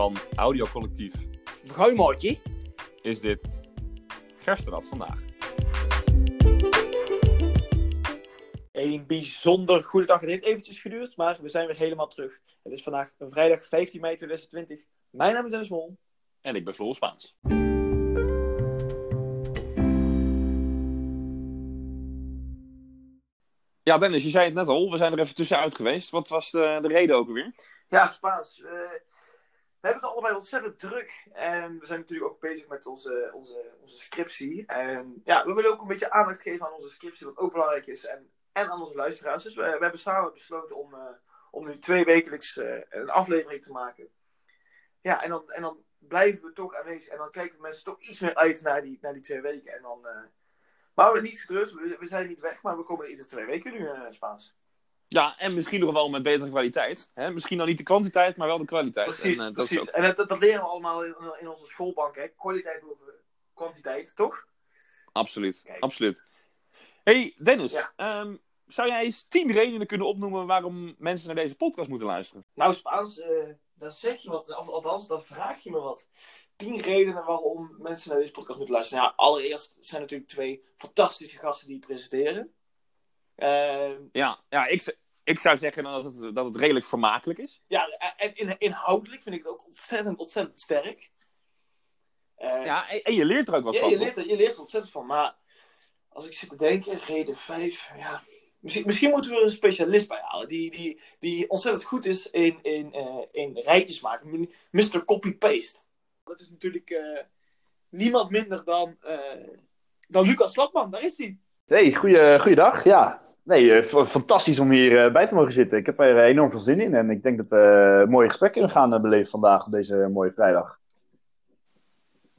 van Audiocollectief Bruimaatje. is dit Gerstenrad vandaag. Een bijzonder goede dag. Het heeft eventjes geduurd, maar we zijn weer helemaal terug. Het is vandaag vrijdag 15 mei 2020. Mijn naam is Dennis Mol. En ik ben Floor Spaans. Ja, Dennis, je zei het net al. We zijn er even tussenuit geweest. Wat was de, de reden ook alweer? Ja, Spaans. eh, we hebben het allebei ontzettend druk. En we zijn natuurlijk ook bezig met onze, onze, onze scriptie. En ja, we willen ook een beetje aandacht geven aan onze scriptie, wat ook belangrijk is. En, en aan onze luisteraars. Dus we, hebben samen besloten om, eh, om nu twee wekelijks eh, een aflevering te maken. Ja, en dan, en dan blijven we toch aanwezig. En dan kijken mensen toch iets meer uit naar die, naar die twee weken. En dan. eh, maar we niet gedrukt, we, we zijn niet weg, maar we komen iedere twee weken nu Spaans. Ja, en misschien nog wel met betere kwaliteit. Hè? Misschien dan niet de kwantiteit, maar wel de kwaliteit. Precies, en, eh, dat is precies. ook- En dat, dat, dat leren we allemaal in, in onze schoolbank, hè. Kwaliteit boven kwantiteit, toch? Absoluut, Kijk. absoluut. hey, Dennis. Ja. ehm, zou jij eens tien redenen kunnen opnoemen waarom mensen naar deze podcast moeten luisteren? Nou, Spaans, eh dan zeg je wat, althans, dan vraag je me wat. Tien redenen waarom mensen naar deze podcast moeten luisteren. Ja, allereerst zijn natuurlijk twee fantastische gasten die presenteren. Eh, Ja, ja ik, ik zou zeggen dat het, dat het redelijk vermakelijk is. ja, en in, inhoudelijk vind ik het ook ontzettend, ontzettend sterk. Eh, Ja, en, en je leert er ook wat Ja, van. je leert, er, je leert er ontzettend van. Maar als ik zit te denken, reden 5, ja. Misschien, misschien moeten we er een specialist bij halen. Die, die, die ontzettend goed is in, in, eh, in rijtjes maken. Mr. Copy-Paste. Dat is natuurlijk eh, niemand minder dan, eh, dan Lucas Slapman. Daar is hij. Hey, goeie, goeiedag. Ja, nee, eh, fantastisch om hier eh, bij te mogen zitten. Ik heb er eh, enorm veel zin in en ik denk dat we eh, mooie gesprekken kunnen gaan beleven vandaag op deze mooie vrijdag.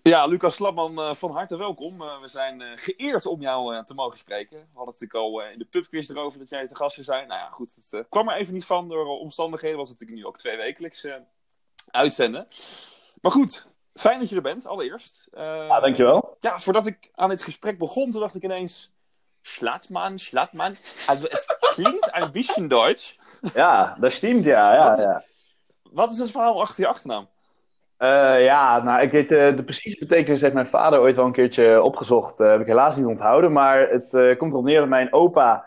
Ja, Lucas Slapman, van harte welkom. We zijn geëerd om jou te mogen spreken. We hadden het natuurlijk al in de pubquiz erover dat jij te gast zou zijn. Nou ja, goed, het kwam er even niet van door omstandigheden. Was het natuurlijk nu ook twee wekelijks uitzenden. Maar goed, fijn dat je er bent, allereerst. Ja, dankjewel. Ja, voordat ik aan dit gesprek begon, toen dacht ik ineens... Schlatman, Schlatman. Also, het klinkt een beetje Duits. Ja, dat steamt, ja. ja, Wat? ja. Wat is het verhaal achter je achternaam? Eh, ja, nou, ik weet eh, de precieze betekenis heeft mijn vader ooit wel een keertje opgezocht. Eh, heb ik helaas niet onthouden, maar het eh, komt erop neer dat mijn opa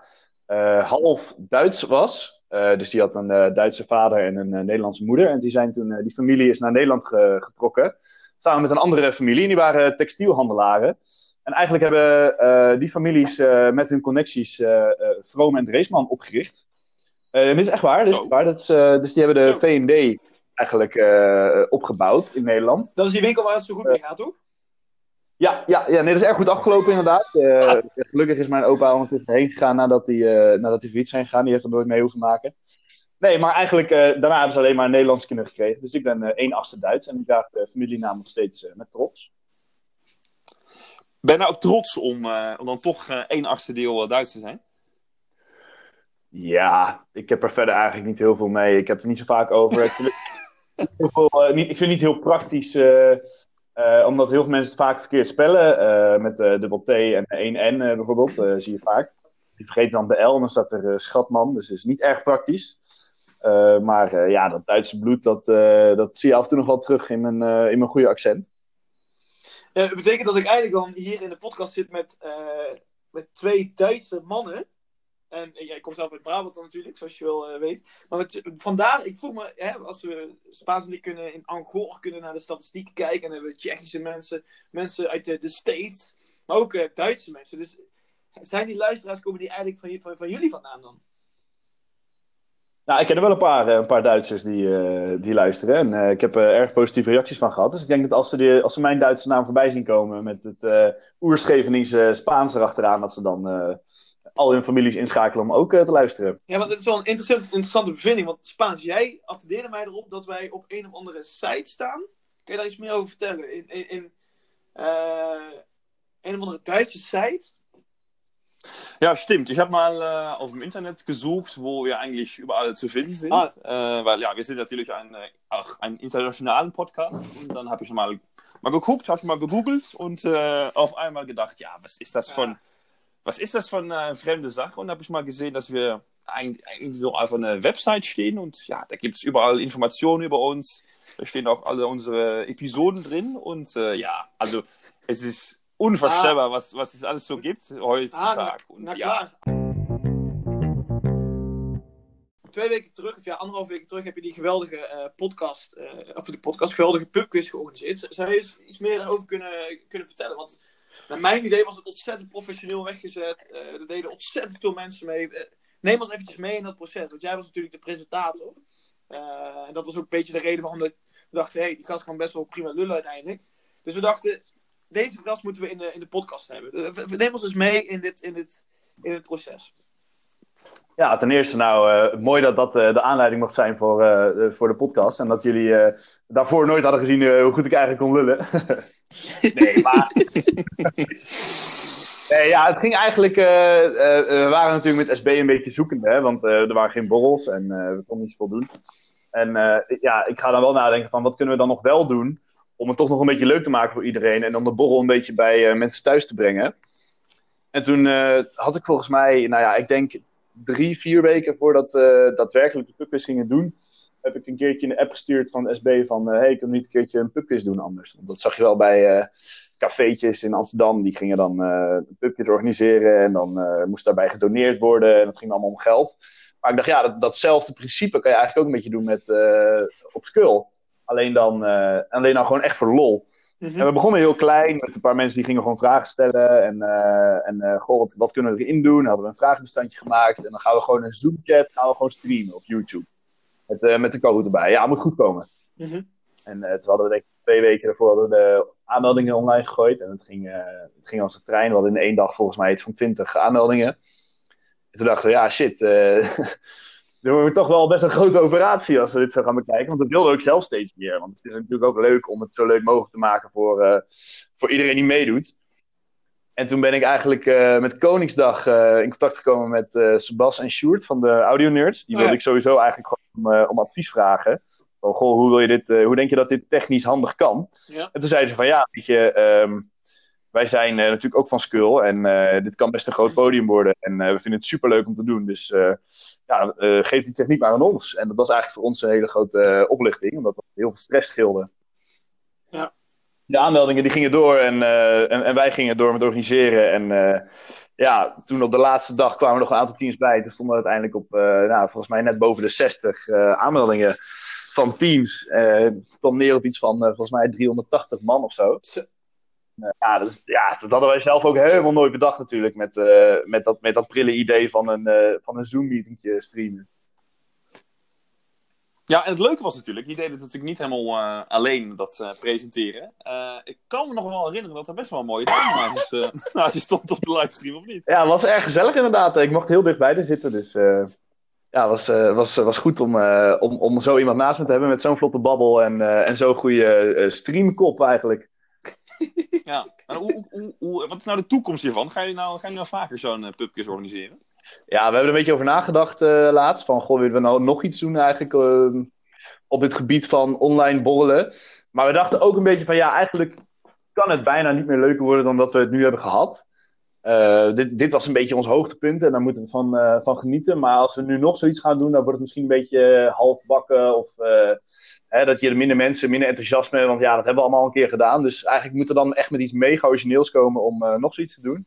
half Duits was. Dus die had een Duitse vader en een Nederlandse moeder. En die, zijn toen, die familie is naar Nederland ge- getrokken. Samen met een andere familie. En die waren textielhandelaren. En eigenlijk hebben eh, die families eh, met hun connecties eh Vroom en Dreesman opgericht. Dit is echt waar. Dit is waar. Dat is, dus die hebben de Zo. V&D eigenlijk opgebouwd in Nederland. Dat is die winkel waar het zo goed mee gaat, toch? Ja, ja, ja nee, dat is erg goed afgelopen inderdaad. Gelukkig is mijn opa ondertussen heen gegaan nadat hij, nadat hij failliet zijn gegaan. Die heeft er nooit mee hoeven maken. Nee, maar eigenlijk daarna hebben ze alleen maar Nederlandse kinderen gekregen. Dus ik ben 1 achtste Duits en ik draag de familienaam nog steeds met trots. Ben je nou ook trots om, eh, om dan toch eh één achtste deel eh, Duits te zijn? Ja, ik heb er verder eigenlijk niet heel veel mee. Ik heb het er niet zo vaak over. Ik vind het, heel veel, niet, ik vind het niet heel praktisch, omdat heel veel mensen het vaak verkeerd spellen. met de dubbel T en één N eh, bijvoorbeeld, zie je vaak. Die vergeet dan de L en dan staat er schatman, dus dat is niet erg praktisch. Maar ja, dat Duitse bloed, dat, dat zie je af en toe nog wel terug in mijn, in mijn goede accent. Eh, dat betekent dat ik eigenlijk dan hier in de podcast zit met, eh, met twee Duitse mannen. En eh, ja, ik kom zelf uit Brabant natuurlijk, zoals je wel weet. Maar met, vandaar, ik vroeg me, hè, als we Spaans en kunnen in Angor kunnen naar de statistieken kijken. En dan hebben we Tsjechische mensen, mensen uit de, de States, maar ook Duitse mensen. Dus zijn die luisteraars, komen die eigenlijk van, van, van jullie vandaan dan? Nou, ik ken er wel een paar, eh, een paar Duitsers die, eh, die luisteren. En eh, ik heb er erg positieve reacties van gehad. Dus ik denk dat als ze, die, als ze mijn Duitse naam voorbij zien komen met het oerscheveningse Spaans erachteraan, dat ze dan al hun families inschakelen om ook te luisteren. Ja, want het is wel een interessant, interessante bevinding. Want Spaans, jij attendeerde mij erop dat wij op een of andere site staan. Kun je daar iets meer over vertellen? In, in, een of andere Duitse site? Ja, stimmt. Ich habe mal äh, auf dem Internet gesucht, wo wir eigentlich überall zu finden sind. Ah. Äh, weil ja, wir sind natürlich ein, äh, auch ein internationalen Podcast. Und dann habe ich mal, mal geguckt, habe mal gegoogelt und äh, auf einmal gedacht, ja, was ist das von, was ist das von äh, fremde Sache? Und habe ich mal gesehen, dass wir eigentlich nur auf einer Website stehen und ja, da gibt es überall Informationen über uns. Da stehen auch alle unsere Episoden drin und äh, ja, also es ist unvorstellbar, ah. was, was es alles so gibt heutzutage. Ah, na, ja. Twee weken terug, of ja, anderhalf weken terug, heb je die geweldige uh, podcast, uh, of de podcast, geweldige pubquiz georganiseerd. Zou je eens iets meer daarover kunnen, kunnen vertellen? Want naar mijn idee was het ontzettend professioneel weggezet. Uh, er deden ontzettend veel mensen mee. neem ons eventjes mee in dat proces. Want jij was natuurlijk de presentator. en dat was ook een beetje de reden waarom we dachten, hé, hey, die gast kan best wel prima lullen uiteindelijk. Dus we dachten, deze gast moeten we in de, in de podcast hebben. Neem ons dus mee in dit, in dit, in dit proces. Ja, ten eerste nou, uh, mooi dat dat uh, de aanleiding mocht zijn voor, uh, voor de podcast. En dat jullie daarvoor nooit hadden gezien hoe goed ik eigenlijk kon lullen. nee, maar... nee, ja, het ging eigenlijk... we waren natuurlijk met SB een beetje zoekende, hè, want er waren geen borrels en we konden niet zoveel doen. En ja, ik ga dan wel nadenken van wat kunnen we dan nog wel doen om het toch nog een beetje leuk te maken voor iedereen. En om de borrel een beetje bij mensen thuis te brengen. En toen had ik volgens mij, nou ja, ik denk drie, vier weken voordat we daadwerkelijk de pubquiz gingen doen, heb ik een keertje een app gestuurd van SB van, uh, hey, ik kan niet een keertje een pubquiz doen anders. Want dat zag je wel bij cafeetjes in Amsterdam, die gingen dan een pubquiz organiseren en dan moest daarbij gedoneerd worden en dat ging allemaal om geld. Maar ik dacht, ja, dat, datzelfde principe kan je eigenlijk ook een beetje doen met, op Skull. Alleen dan, alleen dan gewoon echt voor lol. Mhm. En we begonnen heel klein met een paar mensen die gingen gewoon vragen stellen. En, uh, en uh, goh, wat, wat, kunnen we erin doen? Hadden we een vragenbestandje gemaakt. En dan gaan we gewoon een Zoom-chat gaan we gewoon streamen op YouTube. Met, met de code erbij. Ja, moet goed komen. Mhm. En toen hadden we denk ik twee weken ervoor de aanmeldingen online gegooid. En het ging, het ging als een trein. We hadden in één dag volgens mij iets van twintig aanmeldingen. En toen dachten we, ja shit, dit wordt toch wel best een grote operatie als we dit zo gaan bekijken. Want dat wilde ik zelf steeds meer. Want het is natuurlijk ook leuk om het zo leuk mogelijk te maken voor, uh, voor iedereen die meedoet. En toen ben ik eigenlijk uh, met Koningsdag uh, in contact gekomen met Sebas en Sjoerd van de Audio Nerds. Die wilde ik sowieso eigenlijk gewoon om, om advies vragen. Van, goh, hoe, wil je dit, hoe denk je dat dit technisch handig kan? Ja. En toen zeiden ze van ja, weet je, um, wij zijn uh, natuurlijk ook van Skull en uh, dit kan best een groot podium worden. En uh, we vinden het super leuk om te doen. Dus ja, geef die techniek maar aan ons. En dat was eigenlijk voor ons een hele grote oplichting, omdat het heel veel stress scheelde. Ja. De aanmeldingen die gingen door en, en, en, wij gingen door met organiseren. En ja, toen op de laatste dag kwamen er nog een aantal teams bij. Toen stonden we uiteindelijk op, nou, volgens mij net boven de 60 aanmeldingen van teams. Het kwam neer op iets van volgens mij 380 man of zo. Eh, ja, dat, ja, dat hadden wij zelf ook helemaal nooit bedacht natuurlijk. Met, uh, met, dat, met dat prille idee van een, uh, van een Zoom-meetingje streamen. Ja, en het leuke was natuurlijk, je deed het natuurlijk niet helemaal uh, alleen, dat presenteren. ik kan me nog wel herinneren dat er best wel een mooie naast je, naast je stond op de livestream, of niet? Ja, het was erg gezellig inderdaad. Ik mocht heel dichtbij er zitten, dus ja, het was, was, was goed om, om, om zo iemand naast me te hebben met zo'n vlotte babbel en, en zo'n goede streamkop eigenlijk. ja, wat is nou de toekomst hiervan? Ga je nou, ga je nou vaker zo'n uh, organiseren? Ja, we hebben er een beetje over nagedacht uh, laatst. Van, goh, willen we nou nog iets doen eigenlijk uh, op het gebied van online borrelen? Maar we dachten ook een beetje van, ja, eigenlijk kan het bijna niet meer leuker worden dan dat we het nu hebben gehad. Uh, dit, dit was een beetje ons hoogtepunt en daar moeten we van, van genieten. Maar als we nu nog zoiets gaan doen, dan wordt het misschien een beetje halfbakken. Of hè, dat je er minder mensen, minder enthousiasme. Want ja, dat hebben we allemaal een keer gedaan. Dus eigenlijk moeten we dan echt met iets mega origineels komen om nog zoiets te doen.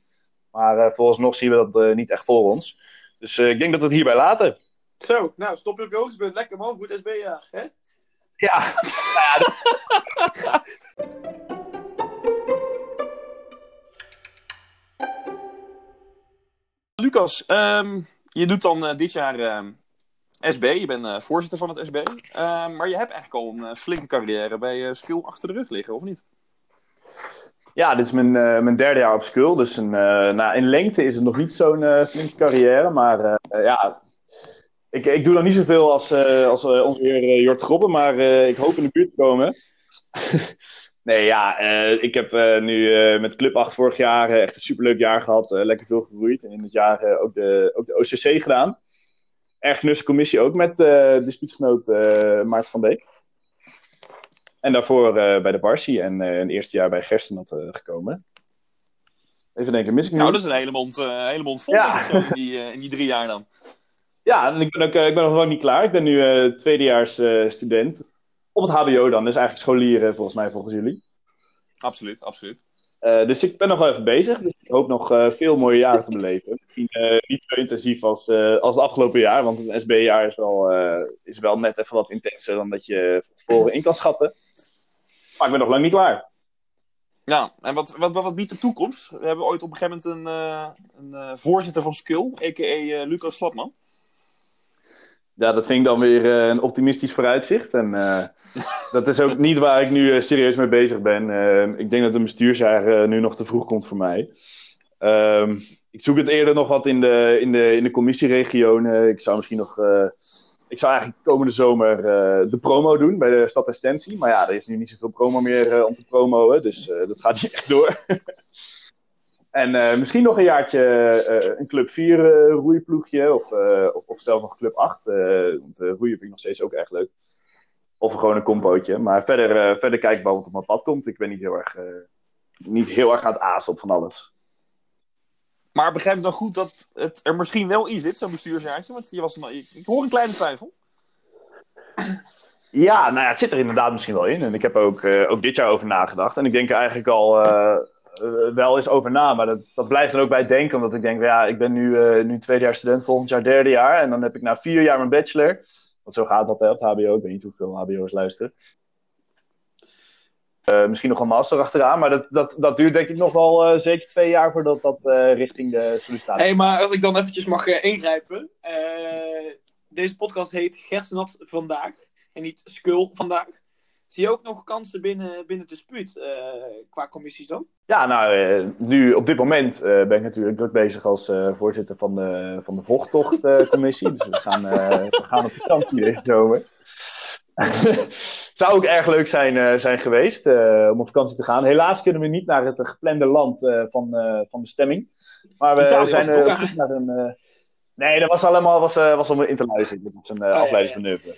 Maar vooralsnog zien we dat niet echt voor ons. Dus ik denk dat we het hierbij laten. Zo, nou stop je op je hoogtepunt. Lekker man, goed SB-jaar. Hè? Ja. ja Lucas, um, je doet dan uh, dit jaar ehm, SB, je bent uh, voorzitter van het SB. Ehm, maar je hebt eigenlijk al een eh, flinke carrière bij Skill achter de rug liggen, of niet? Ja, dit is mijn, mijn derde jaar op Skill. Dus een, nou, in lengte is het nog niet zo'n flinke carrière. Maar ja, ik, ik doe dan niet zoveel als, als onze heer Jort Grobben. Maar ik hoop in de buurt te komen. Nee, ja, ik heb nu met Club 8 vorig jaar echt een superleuk jaar gehad. lekker veel gegroeid. En in het jaar ook, de, ook de OCC gedaan. Erg knusse commissie ook met dispuutsgenoot Maart van Beek. En daarvoor bij de Barsi en een eerste jaar bij Gerstenat gekomen. Even denken, mis ik nu? Nou, dat is een hele mond, hele mond vol ja. in, die, in die drie jaar dan. Ja, en ik ben, ook, ik ben nog lang niet klaar. Ik ben nu tweedejaars student. Op het HBO dan, dus eigenlijk scholieren volgens mij, volgens jullie. Absoluut, absoluut. Uh, dus ik ben nog wel even bezig. Dus ik hoop nog uh, veel mooie jaren te beleven. Misschien uh, niet zo intensief als, als het afgelopen jaar. Want het SB-jaar is, wel, is wel net even wat intenser dan dat je van tevoren in kan schatten. Maar ik ben nog lang niet klaar. Ja, en wat, wat, wat, wat biedt de toekomst? We hebben ooit op een gegeven moment een, een voorzitter van Skull, a.k.a. Lucas Slapman. Ja, dat vind ik dan weer uh, een optimistisch vooruitzicht. En uh, dat is ook niet waar ik nu uh, serieus mee bezig ben. ik denk dat een bestuursjaar nu nog te vroeg komt voor mij. Ehm, ik zoek het eerder nog wat in de, in de, in de commissieregionen. ik zou misschien nog. ik zou eigenlijk komende zomer de promo doen bij de stad Estentie. Maar ja, er is nu niet zoveel promo meer om te promoen. Dus dat gaat niet echt door. En uh, misschien nog een jaartje uh, een Club 4 uh, roeiploegje. Of, of, of, zelfs nog Club 8. want roeien vind ik nog steeds ook erg leuk. Of gewoon een compootje. Maar verder, verder kijken we wat op mijn pad komt. Ik ben niet heel erg, niet heel erg aan het aasen op van alles. Maar begrijp ik dan goed dat het er misschien wel in zit, zo'n bestuursjaartje? Want je was, ik hoor een kleine twijfel. Ja, nou ja, het zit er inderdaad misschien wel in. En ik heb ook, ook dit jaar over nagedacht. En ik denk eigenlijk al wel eens over na. Maar dat, dat blijft dan ook bij denken. Omdat ik denk, ja, ik ben nu, uh, nu tweede jaar student, volgend jaar derde jaar. En dan heb ik na vier jaar mijn bachelor. Want zo gaat dat hè, op het HBO. Ik weet niet hoeveel HBO's luisteren. Uh, misschien nog een master achteraan. Maar dat, dat, dat duurt denk ik nog wel zeker twee jaar voordat dat richting de sollicitatie... Hé, hey, maar als ik dan eventjes mag ingrijpen. deze podcast heet Gersenat Vandaag. En niet Skul Vandaag. Zie je ook nog kansen binnen, binnen de spuut uh, qua commissies dan? Ja, nou, uh, nu op dit moment uh, ben ik natuurlijk druk bezig als voorzitter van de, van de vochttochtcommissie. dus we gaan, we gaan op vakantie deze zomer. Zou ook erg leuk zijn, zijn geweest om op vakantie te gaan. Helaas kunnen we niet naar het geplande land van, van bestemming. Maar we zijn op zoek naar een. nee, dat was allemaal, was, was om in te luisteren. Dat is een oh, afleidingsmanoeuvre.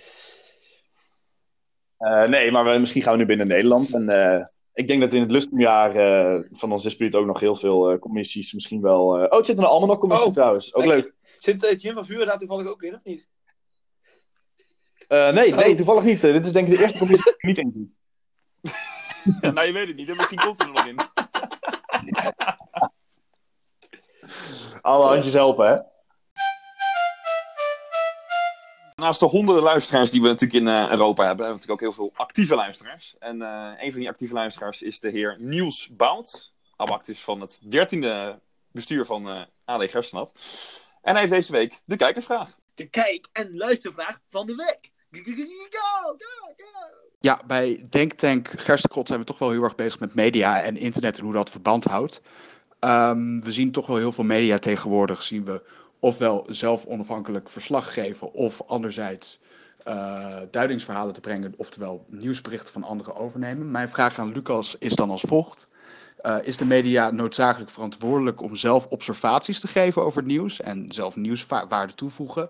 Uh, nee, maar we, misschien gaan we nu binnen Nederland. En uh, ik denk dat in het lustumjaar uh, van ons dispuut ook nog heel veel commissies misschien wel... Oh, het zit een Almanak-commissie oh, trouwens. Ook leuk. Zit Jim van Vuren daar toevallig ook in, of niet? nee, nee, oh. toevallig niet. dit is denk ik de eerste commissie die ik niet in zie. ja, nou, je weet het niet. Misschien komt er nog in. Alle handjes helpen, hè? Naast de honderden luisteraars die we natuurlijk in uh, Europa hebben, hebben we natuurlijk ook heel veel actieve luisteraars. En uh, een van die actieve luisteraars is de heer Niels Bout. Abactus van het dertiende bestuur van uh, eh, AD Gerstenat. En hij heeft deze week de kijkersvraag. De kijk- en luistervraag van de week. Go, go, go. Ja, bij Denktank Gerstenkot zijn we toch wel heel erg bezig met media en internet en hoe dat verband houdt. Um, we zien toch wel heel veel media tegenwoordig, zien we ofwel zelf onafhankelijk verslag geven, of anderzijds uh, duidingsverhalen te brengen, oftewel nieuwsberichten van anderen overnemen. Mijn vraag aan Lucas is dan als volgt. Uh, is de media noodzakelijk verantwoordelijk om zelf observaties te geven over het nieuws en zelf nieuwswaarde toevoegen?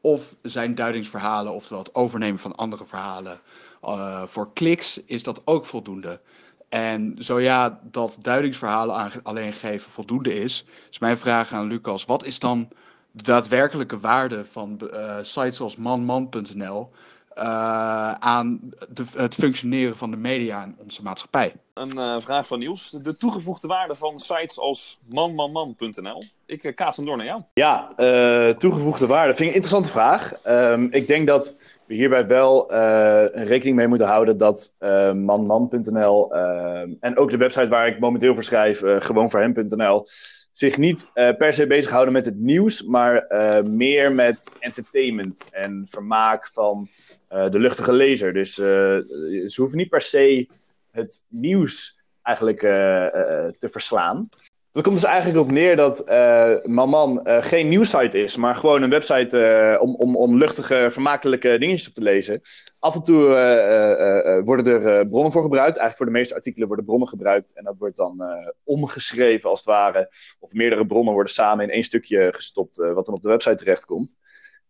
Of zijn duidingsverhalen, oftewel het overnemen van andere verhalen uh, voor kliks, is dat ook voldoende? En zo ja, dat duidingsverhalen alleen geven voldoende is, is mijn vraag aan Lucas: wat is dan de daadwerkelijke waarde van uh, sites zoals manman.nl uh, eh, aan de, het functioneren van de media in onze maatschappij? Een uh, vraag van Niels. De toegevoegde waarde van sites als manmanman.nl. Ik kaats hem door naar jou. Ja, toegevoegde waarde. Vind ik een interessante vraag. Um, ik denk dat we hierbij wel rekening mee moeten houden dat manman.nl ehm, en ook de website waar ik momenteel voor schrijf, gewoonvoorhem.nl zich niet uh, per se bezighouden met het nieuws, maar uh, meer met entertainment en vermaak van uh, de luchtige lezer. Dus ze hoeven niet per se het nieuws eigenlijk te verslaan. Dat komt dus eigenlijk op neer dat uh, Maman uh, geen nieuwssite is, maar gewoon een website uh, om, om, om luchtige, vermakelijke dingetjes op te lezen. Af en toe worden er bronnen voor gebruikt. Eigenlijk voor de meeste artikelen worden bronnen gebruikt. En dat wordt dan omgeschreven als het ware. Of meerdere bronnen worden samen in één stukje gestopt, wat dan op de website terechtkomt.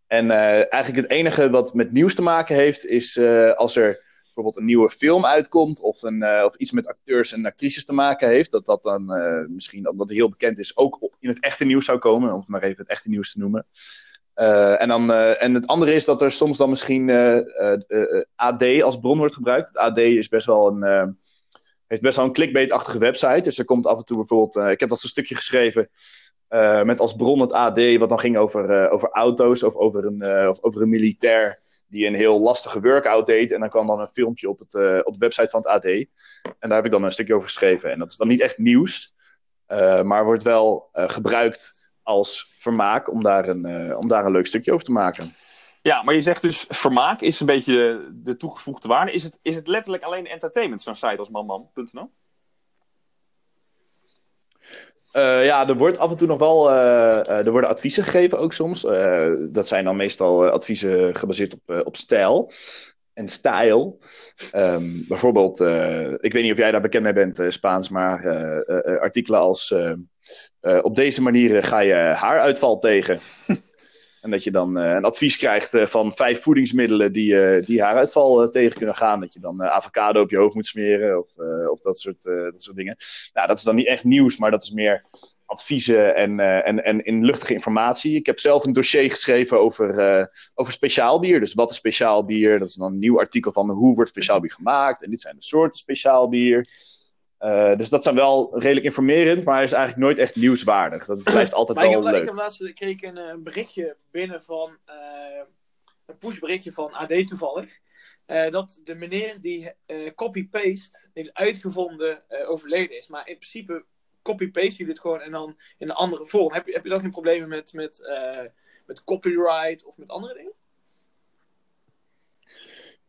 En eigenlijk het enige wat met nieuws te maken heeft, is als er bijvoorbeeld een nieuwe film uitkomt of, een, uh, of iets met acteurs en actrices te maken heeft, dat dat dan uh, misschien, omdat het heel bekend is, ook in het echte nieuws zou komen, om het maar even het echte nieuws te noemen. en, dan, en het andere is dat er soms dan misschien AD als bron wordt gebruikt. Het AD is best wel een, heeft best wel een clickbait-achtige website. Dus er komt af en toe bijvoorbeeld. ik heb wel eens een stukje geschreven. met als bron het AD, wat dan ging over, over auto's of over een, of over een militair die een heel lastige workout deed. En dan kwam dan een filmpje op, het, uh, op de website van het AD. En daar heb ik dan een stukje over geschreven. En dat is dan niet echt nieuws, uh, maar wordt wel uh, gebruikt als vermaak om daar, een, om daar een leuk stukje over te maken. Ja, maar je zegt dus vermaak is een beetje de, de toegevoegde waarde. Is het, is het letterlijk alleen entertainment, zo'n site als manman.nl? Uh, ja, er wordt af en toe nog wel. Uh, er worden adviezen gegeven ook soms. Dat zijn dan meestal adviezen gebaseerd op, op stijl en stijl. Um, bijvoorbeeld, ik weet niet of jij daar bekend mee bent, Spaans, maar artikelen als. op deze manier ga je haaruitval tegen. En dat je dan uh, een advies krijgt uh, van vijf voedingsmiddelen die, uh, die haaruitval tegen kunnen gaan. Dat je dan avocado op je hoofd moet smeren of, of dat, soort, dat soort dingen. Nou, dat is dan niet echt nieuws, maar dat is meer adviezen en, en, en in luchtige informatie. Ik heb zelf een dossier geschreven over, over speciaal bier. Dus wat is speciaal bier? Dat is dan een nieuw artikel van hoe wordt speciaal bier gemaakt. En dit zijn de soorten speciaal bier. Uh, dus dat zijn wel redelijk informerend, maar is eigenlijk nooit echt nieuwswaardig. Dat blijft altijd wel ik leuk. Ik heb laatst kreeg een, een berichtje binnen van uh, een pushberichtje van AD toevallig. Uh, dat de meneer die copy-paste heeft uitgevonden overleden is. Maar in principe copy-paste je dit gewoon en dan in een andere vorm. Heb je, heb je dan geen problemen met, met, met copyright of met andere dingen?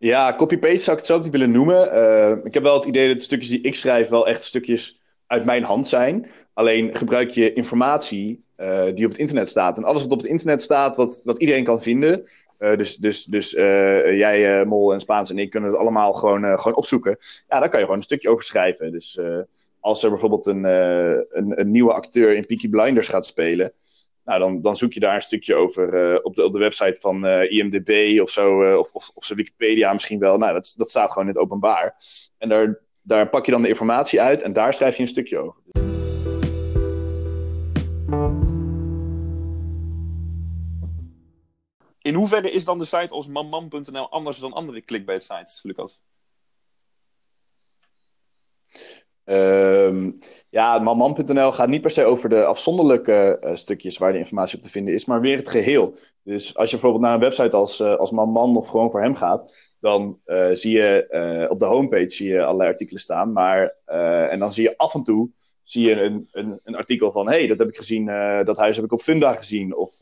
Ja, copy-paste zou ik het zelf niet willen noemen. Uh, ik heb wel het idee dat de stukjes die ik schrijf wel echt stukjes uit mijn hand zijn. Alleen gebruik je informatie uh, die op het internet staat. En alles wat op het internet staat, wat, wat iedereen kan vinden. Uh, dus dus, dus jij, Mol en Spaans en ik kunnen het allemaal gewoon, gewoon opzoeken. Ja, daar kan je gewoon een stukje over schrijven. Dus als er bijvoorbeeld een, een, een nieuwe acteur in Peaky Blinders gaat spelen nou, dan, dan zoek je daar een stukje over uh, op, de, op de website van uh, IMDb of zo, uh, of, of, of Wikipedia misschien wel. Nou, dat, dat staat gewoon in het openbaar. En daar, daar pak je dan de informatie uit en daar schrijf je een stukje over. In hoeverre is dan de site als mamman.nl anders dan andere clickbait sites, Lucas? Um, ja, manman.nl gaat niet per se over de afzonderlijke uh, stukjes waar de informatie op te vinden is, maar weer het geheel. Dus als je bijvoorbeeld naar een website als, uh, als Man of gewoon voor hem gaat, dan uh, zie je op de homepage zie je allerlei artikelen staan. Maar, en dan zie je af en toe zie je een, een, een artikel van: hey, dat heb ik gezien, dat huis heb ik op Funda gezien. Of,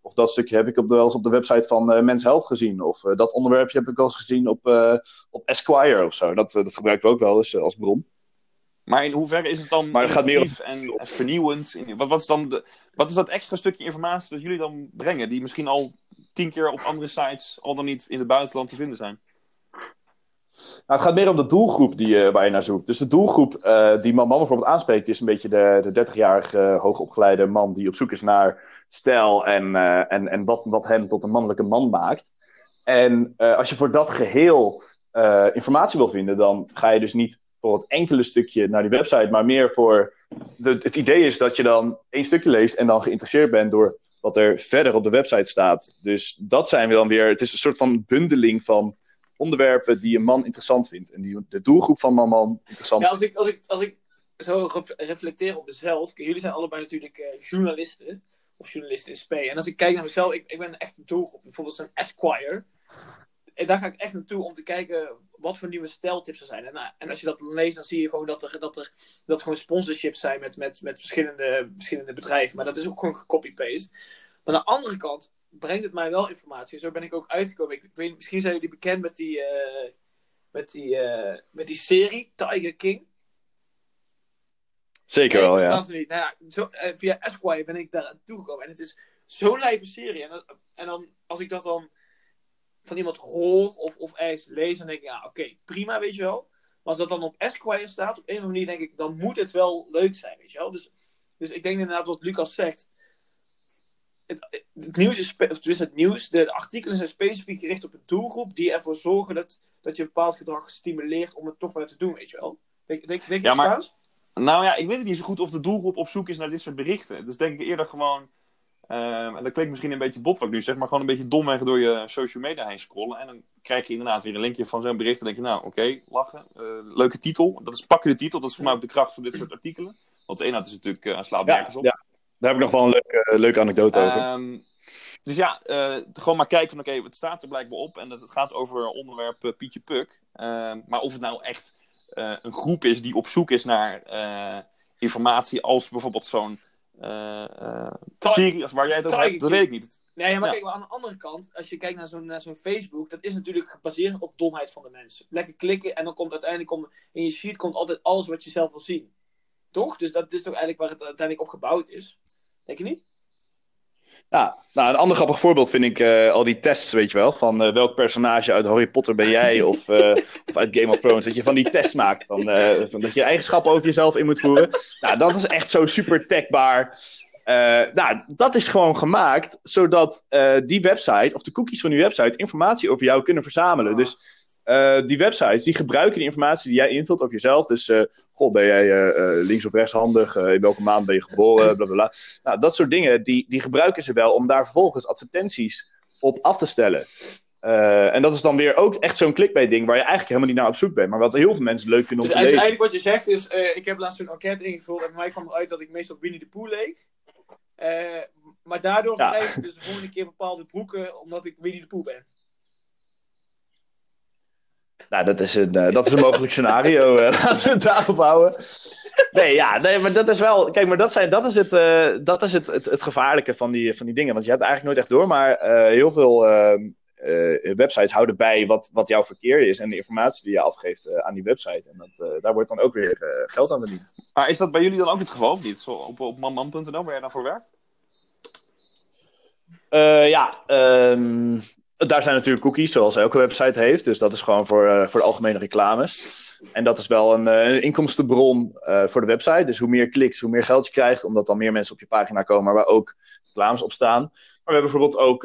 of dat stukje heb ik op de, wel eens op de website van Mens Health gezien. Of dat onderwerpje heb ik wel eens gezien op, op Esquire of zo. Dat, dat gebruiken we ook wel eens als bron. Maar in hoeverre is het dan maar het gaat meer op... en vernieuwend? Wat, wat, is dan de, wat is dat extra stukje informatie dat jullie dan brengen, die misschien al tien keer op andere sites al dan niet in het buitenland te vinden zijn? Nou, het gaat meer om de doelgroep die, uh, waar je naar zoekt. Dus de doelgroep uh, die man, man bijvoorbeeld aanspreekt, is een beetje de, de 30-jarige uh, hoogopgeleide man die op zoek is naar stijl en, en, en wat, wat hem tot een mannelijke man maakt. En als je voor dat geheel informatie wil vinden, dan ga je dus niet voor het enkele stukje naar die website, maar meer voor. Het idee is dat je dan één stukje leest en dan geïnteresseerd bent door wat er verder op de website staat. Dus dat zijn we dan weer. Het is een soort van bundeling van onderwerpen die een man interessant vindt. En die de doelgroep van mijn man interessant ja, als ik, als ik, als ik zo reflecteer op mezelf. Jullie zijn allebei natuurlijk uh, journalisten. Of journalisten in SP. En als ik kijk naar mezelf, ik, ik ben echt een doelgroep. Bijvoorbeeld een Esquire. En daar ga ik echt naartoe om te kijken wat voor nieuwe stijltips er zijn. En, nou, en als je dat leest, dan zie je gewoon dat er, dat er dat gewoon sponsorships zijn met, met, met verschillende, verschillende bedrijven. Maar dat is ook gewoon gecopy-paste. Maar aan de andere kant brengt het mij wel informatie. Zo ben ik ook uitgekomen. Ik, weet, misschien zijn jullie bekend met die, uh, met die, uh, met die serie Tiger King. Zeker wel, ja. Nou ja zo, uh, via Esquire ben ik daar aan toegekomen. En het is zo'n lijpe serie. En, en dan, als ik dat dan van iemand hoor of, of ergens lees, dan denk ik, ja, oké, prima, weet je wel. Maar als dat dan op Esquire staat, op een of andere manier denk ik, dan moet het wel leuk zijn, weet je wel. Dus, dus ik denk inderdaad wat Lucas zegt. Het, het nieuws is, dus het nieuws, de, artikelen zijn specifiek gericht op een doelgroep die ervoor zorgen dat, dat je een bepaald gedrag stimuleert om het toch maar te doen, weet je wel. Denk, denk, denk ja, maar, Nou ja, ik weet het niet zo goed of de doelgroep op zoek is naar dit soort berichten. Dus denk ik eerder gewoon Ehm, en dat klinkt misschien een beetje bot wat ik nu zeg, maar gewoon een beetje domweg door je social media heen scrollen. En dan krijg je inderdaad weer een linkje van zo'n bericht. En denk je, nou oké, lachen. Eh, leuke titel. Dat is pakken de titel. Dat is voor mij ook de kracht van dit soort artikelen. Want de inhoud is natuurlijk, uh, slaat Ja, nergens op. ja. Daar heb ik nog wel een leuke, leuke anekdote over. Ehm, dus ja, eh, gewoon maar kijken van oké, het staat er blijkbaar op. En het, het gaat over onderwerp Pietje Puk. Ehm, maar of het nou echt een groep is die op zoek is naar informatie als bijvoorbeeld zo'n eh, eh, serie als waar jij het over hebt, dat weet ik niet. Nee, maar Ja. kijk, maar aan de andere kant, als je kijkt naar zo'n naar zo'n Facebook, dat is natuurlijk gebaseerd op domheid van de mensen. Lekker klikken en dan komt uiteindelijk komt, in je sheet komt altijd alles wat je zelf wil zien. Toch? Dus dat is toch eigenlijk waar het uiteindelijk op gebouwd is. Denk je niet? Ja, nou, een ander grappig voorbeeld vind ik eh, al die tests, weet je wel. Van eh, welk personage uit Harry Potter ben jij of, eh, of uit Game of Thrones. Dat je van die tests maakt. Van, van dat je eigenschappen over jezelf in moet voeren. Nou, dat is echt zo super. Eh, nou, dat is gewoon gemaakt zodat die website of de cookies van die website informatie over jou kunnen verzamelen. Ah. Dus eh, die websites die gebruiken die informatie die jij invult over jezelf. Dus, eh, goh, ben jij eh, links of rechtshandig? In welke maand ben je geboren? Bla bla bla. Nou, dat soort dingen, die, die gebruiken ze wel om daar vervolgens advertenties op af te stellen. En dat is dan weer ook echt zo'n clickbait ding waar je eigenlijk helemaal niet naar op zoek bent. Maar wat heel veel mensen leuk vinden om Dus te lezen. eigenlijk wat je zegt is, ik heb laatst een enquête ingevuld en bij mij kwam eruit dat ik meestal Winnie de Pooh leek. Maar daardoor Ja. krijg ik dus de volgende keer bepaalde broeken omdat ik Winnie de Pooh ben. Nou, dat is een, eh, dat is een mogelijk scenario. eh, laten we het daarop houden. Nee, ja, nee, maar dat is wel. Kijk, maar dat, zijn, dat is, het, eh, dat is het, het, het gevaarlijke van die, van die dingen. Want je hebt eigenlijk nooit echt door, maar heel veel ehm, eh, websites houden bij wat, wat jouw verkeer is en de informatie die je afgeeft aan die website. En dat, daar wordt dan ook weer geld aan verdiend. Maar is dat bij jullie dan ook het geval of niet? Zo op, op manman.nl, waar jij dan voor werkt? Ja, ehm, daar zijn natuurlijk cookies, zoals elke website heeft. Dus dat is gewoon voor, eh, voor de algemene reclames. En dat is wel een, eh, inkomstenbron eh, voor de website. Dus hoe meer kliks, hoe meer geld je krijgt, omdat dan meer mensen op je pagina komen waar ook reclames op staan. Maar we hebben bijvoorbeeld ook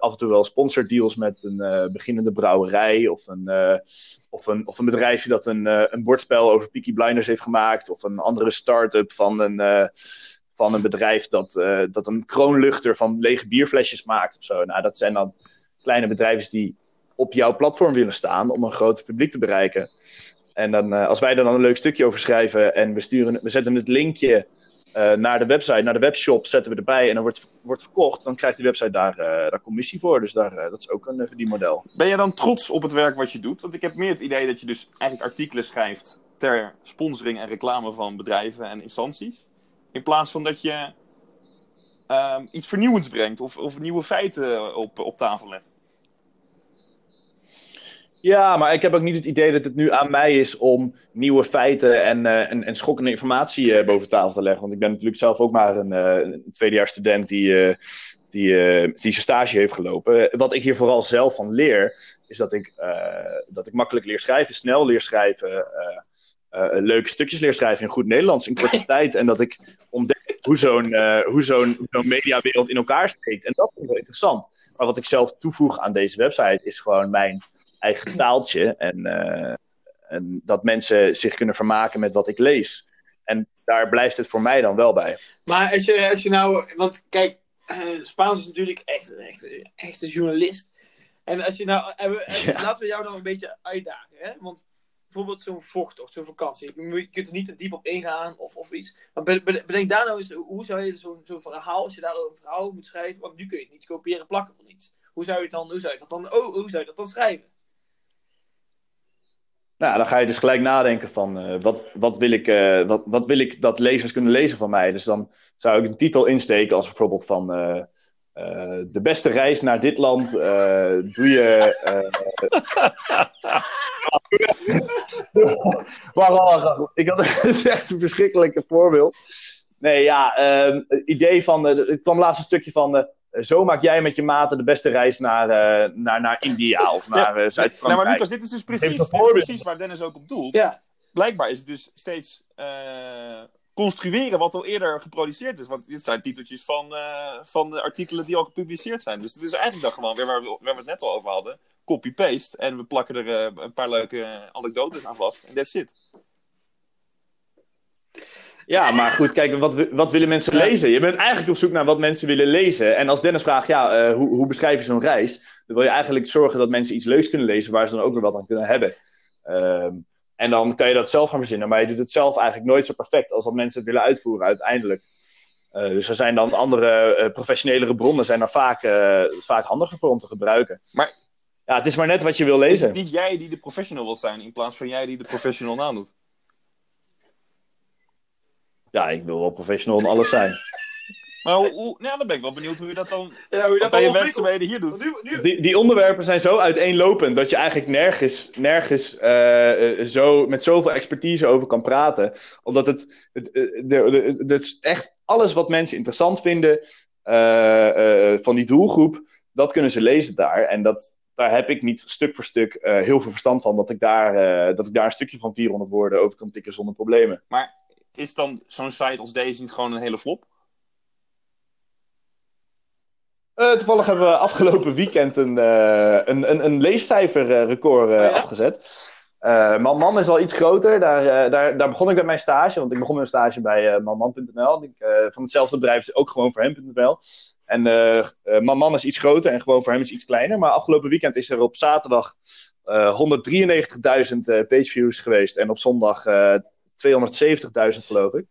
af en toe wel sponsordeals met een beginnende brouwerij of een, of, een, of een bedrijfje dat een, een bordspel over Peaky Blinders heeft gemaakt. Of een andere start-up van een, van een bedrijf dat, dat een kroonluchter van lege bierflesjes maakt of zo. Nou, dat zijn dan kleine bedrijven die op jouw platform willen staan om een groot publiek te bereiken. En dan, eh, als wij er dan een leuk stukje over schrijven en we, sturen, we zetten het linkje eh, naar de website, naar de webshop, zetten we erbij en dan wordt, wordt verkocht, dan krijgt die website daar, eh, daar commissie voor. Dus daar, dat is ook een verdienmodel. Ben je dan trots op het werk wat je doet? Want ik heb meer het idee dat je dus eigenlijk artikelen schrijft ter sponsoring en reclame van bedrijven en instanties. In plaats van dat je ehm, iets vernieuwends brengt of, of nieuwe feiten op, op tafel legt. Ja, maar ik heb ook niet het idee dat het nu aan mij is om nieuwe feiten en, uh, en, en, schokkende informatie uh, boven tafel te leggen. Want ik ben natuurlijk zelf ook maar een, uh, een tweedejaars student die, die, die zijn stage heeft gelopen. Wat ik hier vooral zelf van leer, is dat ik, dat ik makkelijk leer schrijven, snel leer schrijven, leuke stukjes leer schrijven in goed Nederlands in korte tijd. En dat ik ontdek hoe zo'n hoe zo'n zo'n mediawereld in elkaar steekt. En dat vind ik wel interessant. Maar wat ik zelf toevoeg aan deze website is gewoon mijn eigen taaltje. En, uh, en, dat mensen zich kunnen vermaken met wat ik lees. En daar blijft het voor mij dan wel bij. Maar als je, als je nou, want kijk, uh, Spaans is natuurlijk echt, echt, echt een journalist. En als je nou, ja. laten we jou nou een beetje uitdagen. Hè? Want bijvoorbeeld zo'n vochttocht, zo'n vakantie. Je kunt er niet te diep op ingaan of, of iets. Maar bedenk daar nou eens, hoe zou je zo'n zo verhaal, als je daar een verhaal moet schrijven, want nu kun je het niet kopiëren plakken van iets. Hoe zou je, het dan, hoe zou je dat dan, oh, hoe zou je dat dan schrijven? Nou, dan ga je dus gelijk nadenken van uh, wat, wat, wil ik, uh, wat, wat wil ik dat lezers kunnen lezen van mij. Dus dan zou ik een titel insteken als bijvoorbeeld van uh, de beste reis naar dit land doe je... wacht. Ik had, het echt een verschrikkelijke voorbeeld. Nee, ja, het idee van... er kwam laatst een stukje van zo maak jij met je maten de beste reis naar, uh, naar, naar India of naar ja. uh, Zuid-Frankrijk. Nou, maar Lucas, dit is dus precies, precies waar Dennis ook op doelt. Ja. Blijkbaar is het dus steeds uh, construeren wat al eerder geproduceerd is. Want dit zijn titeltjes van, van de artikelen die al gepubliceerd zijn. Dus het is eigenlijk dan gewoon weer waar we, waar we het net al over hadden. Copy-paste. En we plakken er een paar leuke anekdotes aan vast. En that's it. Ja, maar goed, kijk, wat, wat willen mensen lezen? Je bent eigenlijk op zoek naar wat mensen willen lezen. En als Dennis vraagt, ja, eh, hoe, hoe beschrijf je zo'n reis? Dan wil je eigenlijk zorgen dat mensen iets leuks kunnen lezen waar ze dan ook weer wat aan kunnen hebben. Ehm, en dan kan je dat zelf gaan verzinnen, maar je doet het zelf eigenlijk nooit zo perfect als dat mensen het willen uitvoeren uiteindelijk. Eh, dus er zijn dan andere eh, professionelere bronnen zijn er vaak, vaak handiger voor om te gebruiken. Maar- ja, het is maar net wat je wil Is lezen. het niet jij die de professional wilt zijn, in plaats van jij die de professional nadoet? Ja, ik wil wel professional in alles zijn. Maar hoe, hoe, nou, dan ben ik wel benieuwd hoe je dat dan Ja, hoe je dat bij je werkzaamheden hier doet. Nu, nu, Die, die onderwerpen zijn zo uiteenlopend dat je eigenlijk nergens, nergens eh, eh, zo, met zoveel expertise over kan praten. Omdat het, het, eh, de, de, het, echt alles wat mensen interessant vinden eh, eh, van die doelgroep, dat kunnen ze lezen daar. En dat, daar heb ik niet stuk voor stuk eh, heel veel verstand van, dat ik, daar, eh, dat ik daar een stukje van 400 woorden over kan tikken zonder problemen. Is dan zo'n site als deze niet gewoon een hele flop? Eh, toevallig hebben we afgelopen weekend een, eh een, een, een leescijferrecord eh, Oh ja? afgezet. Eh Man is wel iets groter. Daar, daar, daar begon ik met mijn stage. Want ik begon met een stage bij manman.nl. Van hetzelfde bedrijf is ook gewoon voor hem.nl. En eh, Man is iets groter en gewoon voor hem is iets kleiner. Maar afgelopen weekend is er op zaterdag eh 193.000 eh, pageviews geweest. En op zondag 270.000 geloof ik.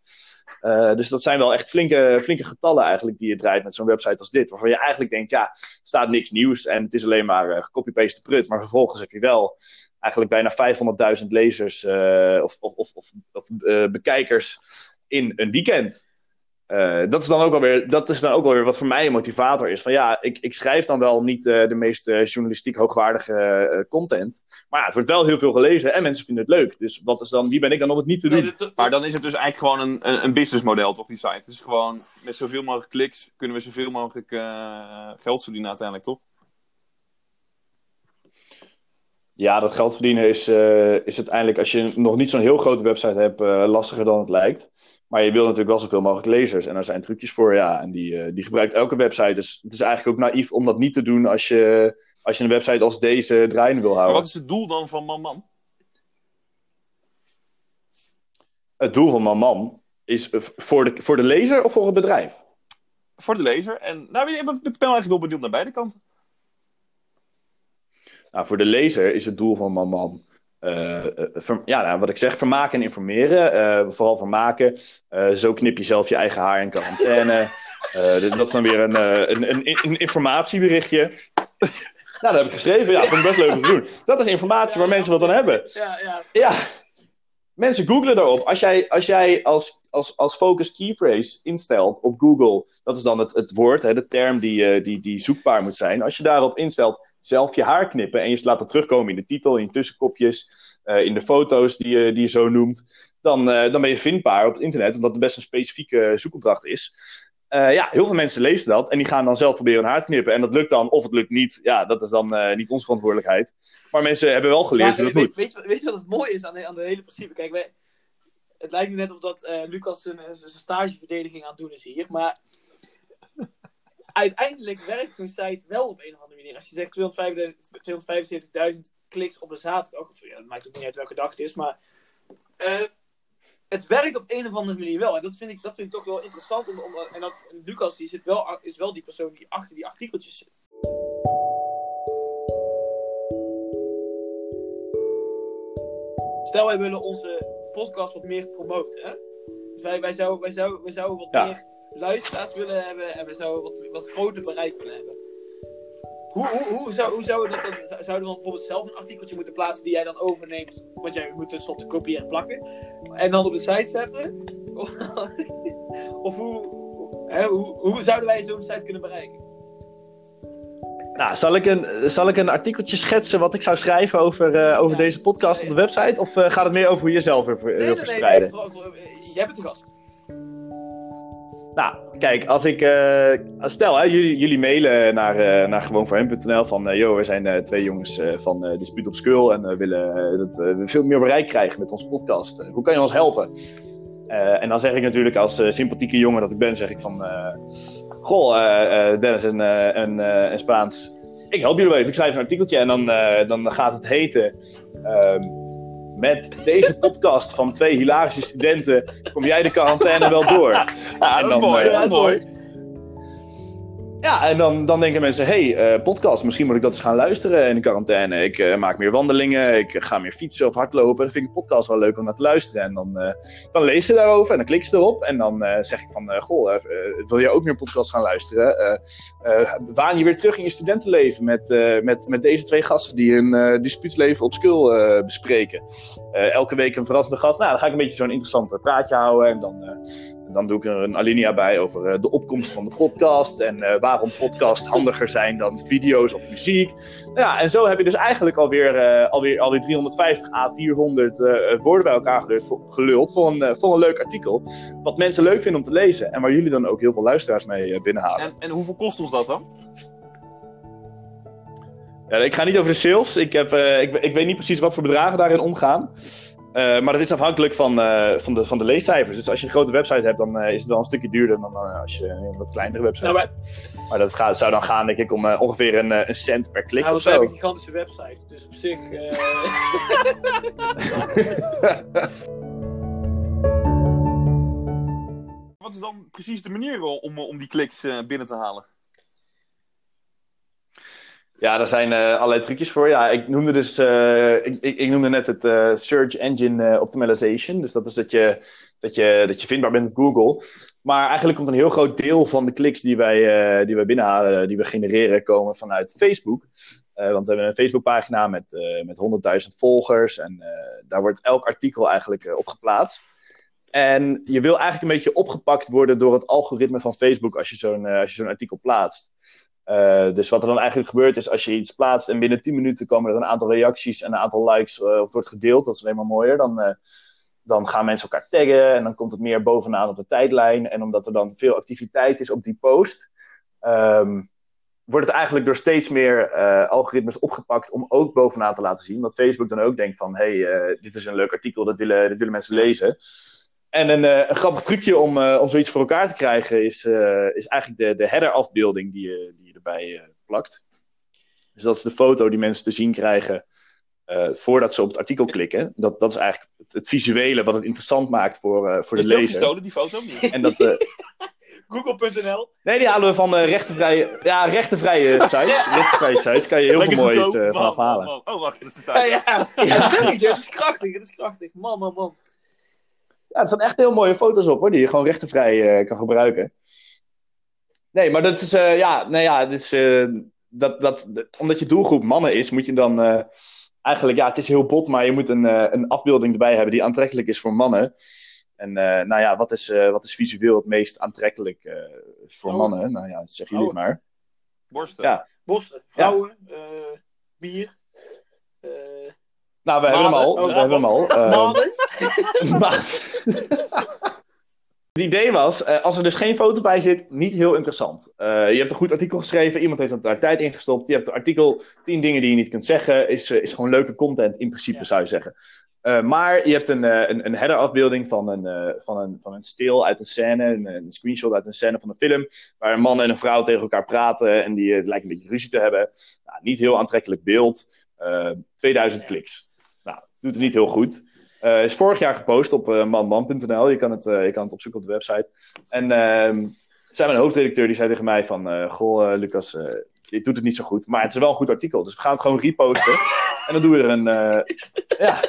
Eh, dus dat zijn wel echt flinke, flinke getallen eigenlijk die je draait met zo'n website als dit. Waarvan je eigenlijk denkt, ja, er staat niks nieuws en het is alleen maar uh, gecopy-paste prut. Maar vervolgens heb je wel eigenlijk bijna 500.000 lezers uh, of, of, of, of, bekijkers in een weekend. Uh, dat, is dan ook alweer, dat is dan ook alweer wat voor mij een motivator is. Van ja, ik, ik schrijf dan wel niet uh, de meest uh, journalistiek hoogwaardige content. Maar ja, het wordt wel heel veel gelezen en mensen vinden het leuk. Dus wat is dan, wie ben ik dan om het niet te doen? Nee, dat- Maar dan is het dus eigenlijk gewoon een, een, een businessmodel, toch, die site? Het is gewoon, met zoveel mogelijk kliks kunnen we zoveel mogelijk eh, geld verdienen uiteindelijk, toch? Ja, dat geld verdienen is, is uiteindelijk, als je nog niet zo'n heel grote website hebt, lastiger dan het lijkt. Maar je wil natuurlijk wel zoveel mogelijk lezers. En daar zijn trucjes voor, ja. En die, uh, die gebruikt elke website. Dus het is eigenlijk ook naïef om dat niet te doen als je, als je een website als deze draaiende wil houden. Maar wat is het doel dan van Man Man? Het doel van Man Man is voor de, voor de lezer of voor het bedrijf? Voor de lezer. En nou, ik ben eigenlijk wel benieuwd naar beide kanten. Nou, voor de lezer is het doel van Man Man uh, ver, ja, nou, wat ik zeg, vermaken en informeren. Uh, vooral vermaken. Uh, zo knip je zelf je eigen haar in quarantaine. dat is dan weer een, een, een, een informatieberichtje. Nou, dat heb ik geschreven. Ja, vond ik best leuk om te doen. Dat is informatie waar mensen wat aan hebben. Ja, ja. ja. Mensen googlen daarop. Als jij als, jij als, als, als focus keyphrase instelt op Google, dat is dan het, het woord, hè, de term die, die, die zoekbaar moet zijn. Als je daarop instelt zelf je haar knippen en je laat het terugkomen in de titel, in tussenkopjes, uh, in de foto's die je, die je zo noemt, dan, uh, dan ben je vindbaar op het internet, omdat het best een specifieke zoekopdracht is. Uh, ja, heel veel mensen lezen dat en die gaan dan zelf proberen hun haar te knippen. En dat lukt dan, of het lukt niet. Ja, dat is dan niet onze verantwoordelijkheid. Maar mensen hebben wel geleerd hoe het weet, moet. Weet, weet, weet je wat het mooie is aan de, aan de hele principe? Kijk, wij, het lijkt nu net of dat Lucas zijn, zijn stageverdediging aan het doen is hier, maar uiteindelijk werkt zo'n site wel op een of andere manier. Als je zegt 275.000 kliks op een zaterdag, ja, dat maakt ook niet uit welke dag het is, maar uh, het werkt op een of andere manier wel. En dat vind ik, dat vind ik toch wel interessant. Om, om, en, dat, en Lucas die zit wel, is wel die persoon die achter die artikeltjes zit. Stel, wij willen onze podcast wat meer promoten. Hè? Dus wij, wij, zouden, wij, zouden, wij zouden wat ja. meer luisteraars willen hebben en we zouden wat, wat groter bereik willen hebben. Hoe, hoe, hoe, zou, hoe zouden we dat dan, zouden we dan bijvoorbeeld zelf een artikeltje moeten plaatsen die jij dan overneemt, want jij moet tenslotte kopiëren en plakken, en dan op de site zetten? Of, of hoe, hè, hoe, hoe zouden wij zo'n site kunnen bereiken? Nou, zal ik, een, zal ik een artikeltje schetsen wat ik zou schrijven over, uh, over ja. deze podcast op de website? Of uh, gaat het meer over hoe je zelf wil nee, nee, verspreiden? Nee, nee, nee, jij bent de gast. Nou, kijk, als ik. Uh, stel, hè, jullie, jullie mailen naar, uh, naar gewoonvoorhem.nl van. Uh, we zijn twee jongens van Dispuut op Skull. En we willen dat we veel meer bereik krijgen met onze podcast. hoe kan je ons helpen? en dan zeg ik natuurlijk als sympathieke jongen dat ik ben, zeg ik van. goh, Dennis en, en, en, Spaans. Ik help jullie wel even. Ik schrijf een artikeltje en dan, dan gaat het heten. Um, met deze podcast van twee hilarische studenten kom jij de quarantaine wel door. Ja, dat is mooi. eh, dat is mooi. Ja, en dan, dan denken mensen, hey, eh, podcast, misschien moet ik dat eens gaan luisteren in de quarantaine. Ik eh, maak meer wandelingen, ik ga meer fietsen of hardlopen. Dan vind ik podcast wel leuk om naar te luisteren. En dan, eh, dan lees ze daarover en dan klik ze erop. En dan eh, zeg ik van, eh, goh, eh, eh, wil jij ook meer podcast gaan luisteren? Eh eh, waan je weer terug in je studentenleven met, eh, met, met deze twee gasten die hun eh dispuutsleven op eh, bespreken. Eh, elke week een verrassende gast. Nou, dan ga ik een beetje zo'n interessant eh, praatje houden. En dan, eh, dan doe ik er een alinea bij over eh, de opkomst van de podcast. En eh, waarom podcasts handiger zijn dan video's of muziek. Nou ja, en zo heb je dus eigenlijk alweer, eh alweer, alweer 350 à 400 eh, woorden bij elkaar geluld voor, een, voor een leuk artikel. Wat mensen leuk vinden om te lezen. En waar jullie dan ook heel veel luisteraars mee binnenhalen. En, en hoeveel kost ons dat dan? Ja, ik ga niet over de sales. Ik, heb, ik, ik weet niet precies wat voor bedragen daarin omgaan. Eh, maar dat is afhankelijk van, eh, van, de, van de leescijfers. Dus als je een grote website hebt, dan eh, is het wel een stukje duurder dan als je een wat kleinere website Nou, hebt. wij, Maar dat gaat, zou dan gaan, denk ik, om ongeveer een, een cent per klik nou, of hebben zo. een gigantische website. Dus op zich... eh, Wat is dan precies de manier om, om die kliks eh, binnen te halen? Ja, daar zijn eh, allerlei trucjes voor. Ja, ik noemde dus, eh, ik, ik, noemde net het eh, Search Engine Optimization. Dus dat is dat je, dat, je, dat je vindbaar bent op Google. Maar eigenlijk komt een heel groot deel van de kliks die wij, die wij binnenhalen, die we genereren, komen vanuit Facebook. Want we hebben een Facebookpagina met, met 100.000 volgers. En daar wordt elk artikel eigenlijk op geplaatst. En je wil eigenlijk een beetje opgepakt worden door het algoritme van Facebook als je zo'n als je zo'n artikel plaatst. Uh, dus wat er dan eigenlijk gebeurt is als je iets plaatst en binnen 10 minuten komen er een aantal reacties en een aantal likes uh, of wordt gedeeld, dat is alleen maar mooier, dan, uh, dan gaan mensen elkaar taggen en dan komt het meer bovenaan op de tijdlijn. En omdat er dan veel activiteit is op die post, um, wordt het eigenlijk door steeds meer algoritmes opgepakt om ook bovenaan te laten zien. Dat Facebook dan ook denkt van, hé, hey, dit is een leuk artikel, dat willen, dit willen mensen lezen. En een, een grappig trucje om, om zoiets voor elkaar te krijgen is, is eigenlijk de, de header-afbeelding die die erbij plakt. Dus dat is de foto die mensen te zien krijgen voordat ze op het artikel klikken. Dat, dat is eigenlijk het, het visuele wat het interessant maakt voor, voor de lezer. Is gestolen, die foto? Niet? En dat, Google.nl Nee, die halen we van rechtenvrije, ja, rechtenvrije sites. Rechtenvrije sites kan je heel Lekker veel moois vanaf Man, halen. man, man. Oh, wacht, dat is de site. Ja, ja. ja. Het is krachtig, het is krachtig. Man, man, man. Ja, er staan echt heel mooie foto's op hoor, die je gewoon rechtenvrij uh, kan gebruiken. Nee, maar dat is, uh, ja, nou ja, uh, dat, dat, dat, omdat je doelgroep mannen is, moet je dan uh, eigenlijk, ja, het is heel bot, maar je moet een, een afbeelding erbij hebben die aantrekkelijk is voor mannen. En nou ja, wat is, wat is visueel het meest aantrekkelijk voor Oh. mannen? Nou ja, zeg jullie het maar. Borsten. Ja. Borsten, vrouwen, bier. Nou, we hebben hem al. Oh, we hebben hem al. Het idee was, uh, als er dus geen foto bij zit, niet heel interessant. Uh, je hebt een goed artikel geschreven, iemand heeft daar tijd in gestopt. Je hebt een artikel, 10 dingen die je niet kunt zeggen, is, uh, is gewoon leuke content in principe, ja. zou je zeggen. Uh, maar je hebt een, een, een header-afbeelding van een, van, een, van een stil uit een scène, een, een, screenshot uit een scène van een film, waar een man en een vrouw tegen elkaar praten en die lijken een beetje ruzie te hebben. Nou, niet heel aantrekkelijk beeld, 2000 kliks. Nou, doet het niet heel goed. Uh, is vorig jaar gepost op uh, manman.nl. Je, kan het, uh, je kan het opzoeken op de website. En uh, zijn mijn hoofdredacteur die zei tegen mij van... goh, Lucas, je doet het niet zo goed. Maar het is wel een goed artikel. Dus we gaan het gewoon reposten. En dan doen we er een... ja,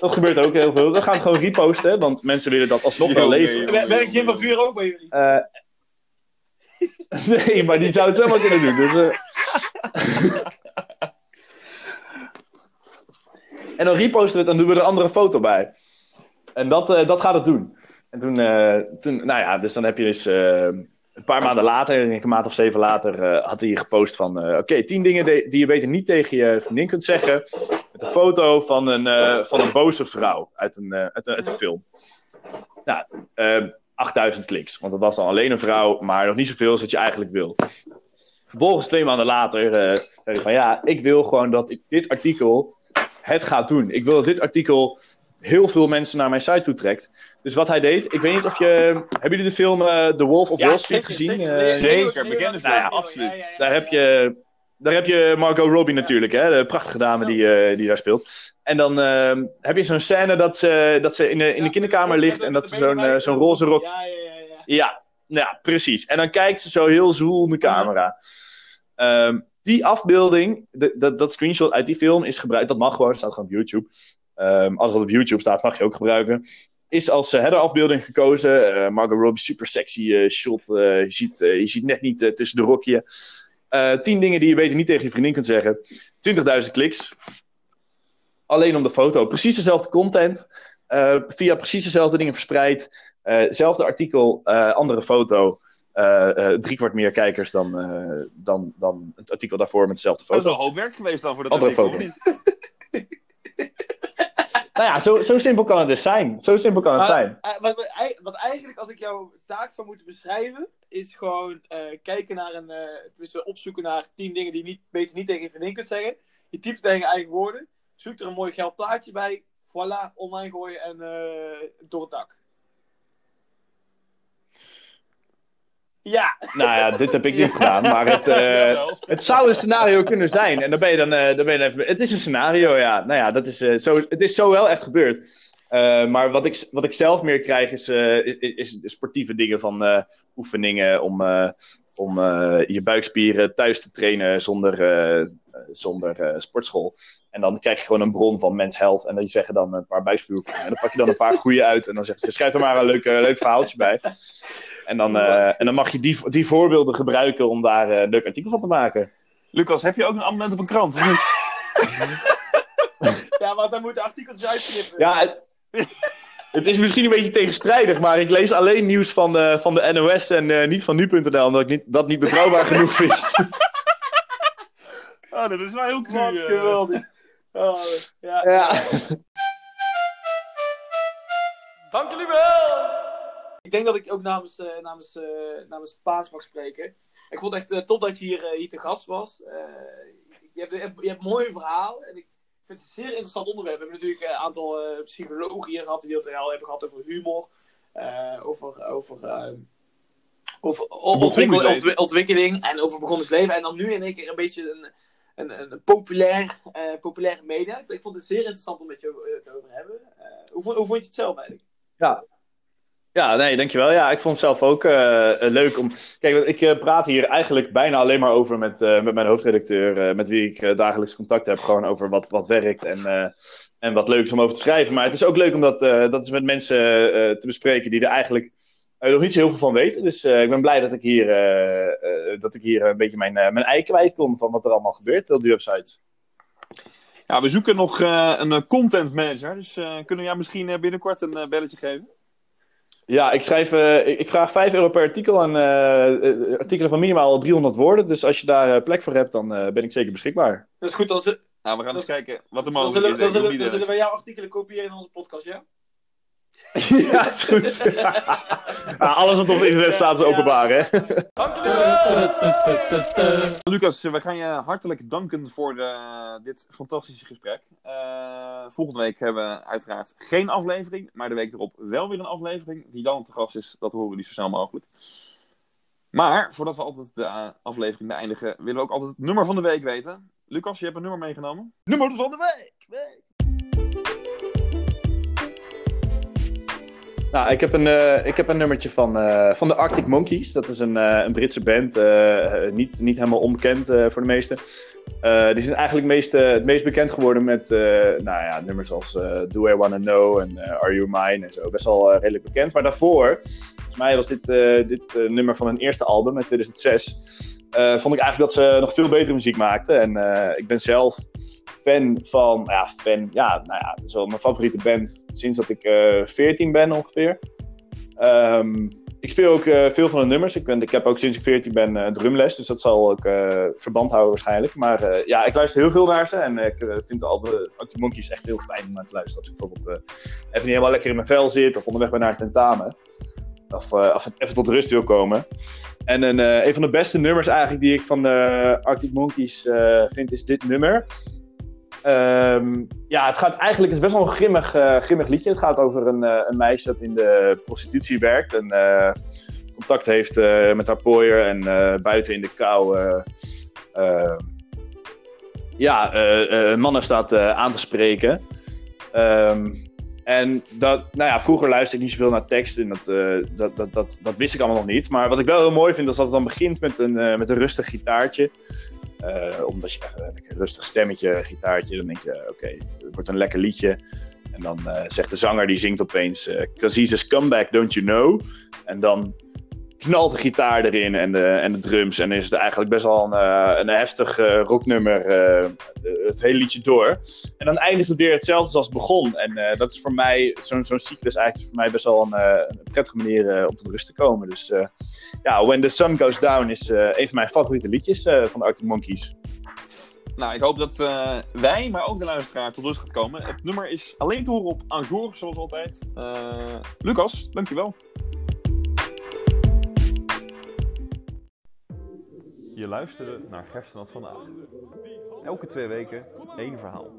dat gebeurt ook heel veel. We gaan het gewoon reposten. Want mensen willen dat alsnog wel lezen. Werkt Jim van Vuur ook bij jullie? nee, maar die zou het zomaar kunnen doen. Dus... En dan reposten we het en doen we er een andere foto bij. En dat, uh, dat gaat het doen. En toen, uh, toen, nou ja, dus dan heb je dus uh, een paar maanden later, ik een maand of zeven later, had hij gepost van: Oké, okay, tien dingen die je beter niet tegen je vriendin kunt zeggen. Met een foto van een, van een boze vrouw uit een, uit een, film. Nou, 8000 kliks. Want dat was dan alleen een vrouw, maar nog niet zoveel als wat je eigenlijk wil. Vervolgens, twee maanden later, zei hij van: Ja, ik wil gewoon dat ik dit artikel het gaat doen. Ik wil dat dit artikel heel veel mensen naar mijn site toe trekt. Dus wat hij deed, ik weet niet of je... Hebben jullie de film uh, The Wolf of ja, Wall Street zeker, gezien? Zeker, Uh, zeker bekende film, nou ja, absoluut. Ja, ja, ja, Daar heb je daar heb je Margot Robbie natuurlijk, hè, de prachtige dame die, eh, die daar speelt. En dan ehm, heb je zo'n scène dat ze, dat ze in de, in de kinderkamer ligt en dat ze zo'n eh, zo'n roze rok. Ja, ja, ja. ja. Ja, ja, precies. En dan kijkt ze zo heel zwoel in de camera. Ehm, die afbeelding, dat, screenshot uit die film is gebruikt. Dat mag gewoon, staat gewoon op YouTube. Ehm, als het op YouTube staat, mag je ook gebruiken. Is als uh, header-afbeelding gekozen. Eh, Margot Robbie, super sexy eh, shot. je, ziet, je ziet net niet tussen de rokje. tien dingen die je beter niet tegen je vriendin kunt zeggen. 20.000 kliks. Alleen om de foto. Precies dezelfde content. via precies dezelfde dingen verspreid. zelfde artikel, andere foto. Drie kwart meer kijkers dan, dan, dan het artikel daarvoor met dezelfde Dat is foto. wel hoop werk geweest dan voor dat Andere artikel, foto. Nou ja, zo, zo simpel kan het dus zijn. Zo simpel kan het zijn. Maar, eh, wat, wat, ei- wat eigenlijk, als ik jouw taak zou moeten beschrijven, is gewoon eh, kijken naar een. eh dus opzoeken naar tien dingen die je niet, beter niet tegen je vriendin kunt zeggen. Je typt tegen eigen woorden. Zoek er een mooi geld plaatje bij. Voilà, online gooien en eh, door het dak. Ja, Nou ja, dit heb ik niet gedaan, maar het, eh, het zou een scenario kunnen zijn. En dan ben je dan, eh, dan ben je even... Het is een scenario, ja. Nou ja, dat is, eh, zo, het is zo wel echt gebeurd. Maar wat ik, wat ik zelf meer krijg is, is, is sportieve dingen van oefeningen om, om je buikspieren thuis te trainen zonder, zonder sportschool. En dan krijg je gewoon een bron van Mens Health en die zeggen dan een paar buikspieroefeningen. En dan pak je dan een paar goede uit en dan zeggen ze, schrijf er maar een leuk, leuk verhaaltje bij. En dan, eh, en dan mag je die, die voorbeelden gebruiken om daar eh, een leuk artikel van te maken. Lucas, heb je ook een abonnement op een krant? ja want dan moeten artikeltjes uitknippen. Ja, het, het is misschien een beetje tegenstrijdig, maar ik lees alleen nieuws van de, van de NOS en eh, niet van nu.nl, omdat ik niet, dat niet betrouwbaar genoeg vind. Oh, dat is wel heel cru. Wat geweldig. Oh, ja. Ja. Dank jullie wel! Ik denk dat ik ook namens, eh, namens, eh, namens Paas mag spreken. Ik vond het echt eh, top dat je hier, hier te gast was. Eh, je, hebt, je, hebt, je hebt een mooi verhaal. En ik vind het een zeer interessant onderwerp. We hebben natuurlijk een aantal eh, psychologen hier gehad die heel te hel hebben gehad over humor. eh, over, over, eh, over o- ontwikkel- leven. ontwi- ontwikkeling en over begonnenisleven. En dan nu in één keer een beetje een, een, een populair, eh, populaire media. Ik vond het zeer interessant om met je het over te hebben. Eh, hoe, vond- hoe vond je het zelf eigenlijk? Ja. Ja, nee, dankjewel. Ja, ik vond het zelf ook eh, eh, leuk om. Kijk, ik eh, praat hier eigenlijk bijna alleen maar over met, met mijn hoofdredacteur, met wie ik dagelijks contact heb. Gewoon over wat, wat werkt en, en wat leuk is om over te schrijven. Maar het is ook leuk om dat, dat eens met mensen te bespreken die er eigenlijk nog niet zo heel veel van weten. Dus ik ben blij dat ik hier, dat ik hier een beetje mijn, mijn ei kwijt kon van wat er allemaal gebeurt op die website. Ja, we zoeken nog een content manager. Dus kunnen jou misschien binnenkort een belletje geven? Ja, ik, schrijf, eh, ik, vraag 5 euro per artikel en eh, eh, artikelen van minimaal 300 woorden. Dus als je daar eh, plek voor hebt, dan eh, ben ik zeker beschikbaar. Dat is goed, dan, zullen- Nou, we gaan Dat- eens kijken wat er dan, mogelijk zullen, is. dan, zullen, dan wij jouw artikelen kopiëren in onze podcast, ja? ja, is goed. Ja, alles wat op het internet staat is openbaar, hè? Dank jullie wel! Lucas, we gaan je hartelijk danken voor eh, dit fantastische gesprek. Eh, volgende week hebben we uiteraard geen aflevering, maar de week erop wel weer een aflevering. Die dan te gast is, dat horen we niet zo snel mogelijk. Maar voordat we altijd de eh, aflevering beëindigen, willen we ook altijd het nummer van de week weten. Lucas, je hebt een nummer meegenomen. Nummer van de week! Nou, ik heb een, eh, ik heb een nummertje van, eh, van de Arctic Monkeys. Dat is een, eh, een Britse band. niet, niet helemaal onbekend voor de meesten. Die zijn eigenlijk meest, het meest bekend geworden met nou ja, nummers als Do I Wanna Know en Are You Mine en zo. Best wel redelijk bekend. Maar daarvoor, volgens mij was dit, dit nummer van hun eerste album uit 2006. Eh, vond ik eigenlijk dat ze nog veel betere muziek maakten. En eh, ik ben zelf fan van, ja, fan, ja, nou ja, wel mijn favoriete band sinds dat ik eh 14 ben ongeveer. Ehm, ik speel ook eh, veel van de nummers. Ik, ben, ik heb ook sinds ik 14 ben eh, drumles, dus dat zal ook eh, verband houden waarschijnlijk. Maar eh, ja, ik luister heel veel naar ze en ik eh, vind de album Arctic Monkeys echt heel fijn om naar te luisteren. Als ik bijvoorbeeld eh, even niet helemaal lekker in mijn vel zit of onderweg ben naar het tentamen. Of, eh, of even tot rust wil komen. En een, eh, een van de beste nummers eigenlijk die ik van Arctic Monkeys eh, vind is dit nummer. Ehm, ja, het gaat eigenlijk, het is best wel een grimmig, eh, grimmig liedje. Het gaat over een, een meisje dat in de prostitutie werkt en contact heeft met haar pooier en buiten in de kou ja, mannen staat aan te spreken. Ehm, en dat, nou ja, vroeger luisterde ik niet zoveel naar tekst en dat, eh, dat, dat, dat, dat wist ik allemaal nog niet. Maar wat ik wel heel mooi vind, is dat het dan begint met een, eh, met een rustig gitaartje. Eh, omdat je een rustig stemmetje, gitaartje, dan denk je, oké, het wordt een lekker liedje. En dan zegt de zanger, die zingt opeens, eh Cause he's a don't you know? En dan knalt de gitaar erin en de, en de drums. En is het eigenlijk best wel een, eh, een heftig eh, rocknummer, eh, het hele liedje door. En dan eindigt het weer hetzelfde als het begon. En dat is voor mij, zo'n zo'n cyclus eigenlijk voor mij best wel een, prettige manier om tot rust te komen. Dus ja, When the Sun Goes Down is een van mijn favoriete liedjes van de Arctic Monkeys. Nou, ik hoop dat wij, maar ook de luisteraar, tot rust gaat komen. Het nummer is alleen te horen op Anjour, zoals altijd. Lucas, dankjewel. Je luisterde naar Gerstenat vandaag. Elke twee weken één verhaal.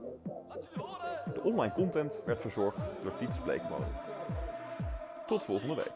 De online content werd verzorgd door Titus Bleekmolen. Tot volgende week.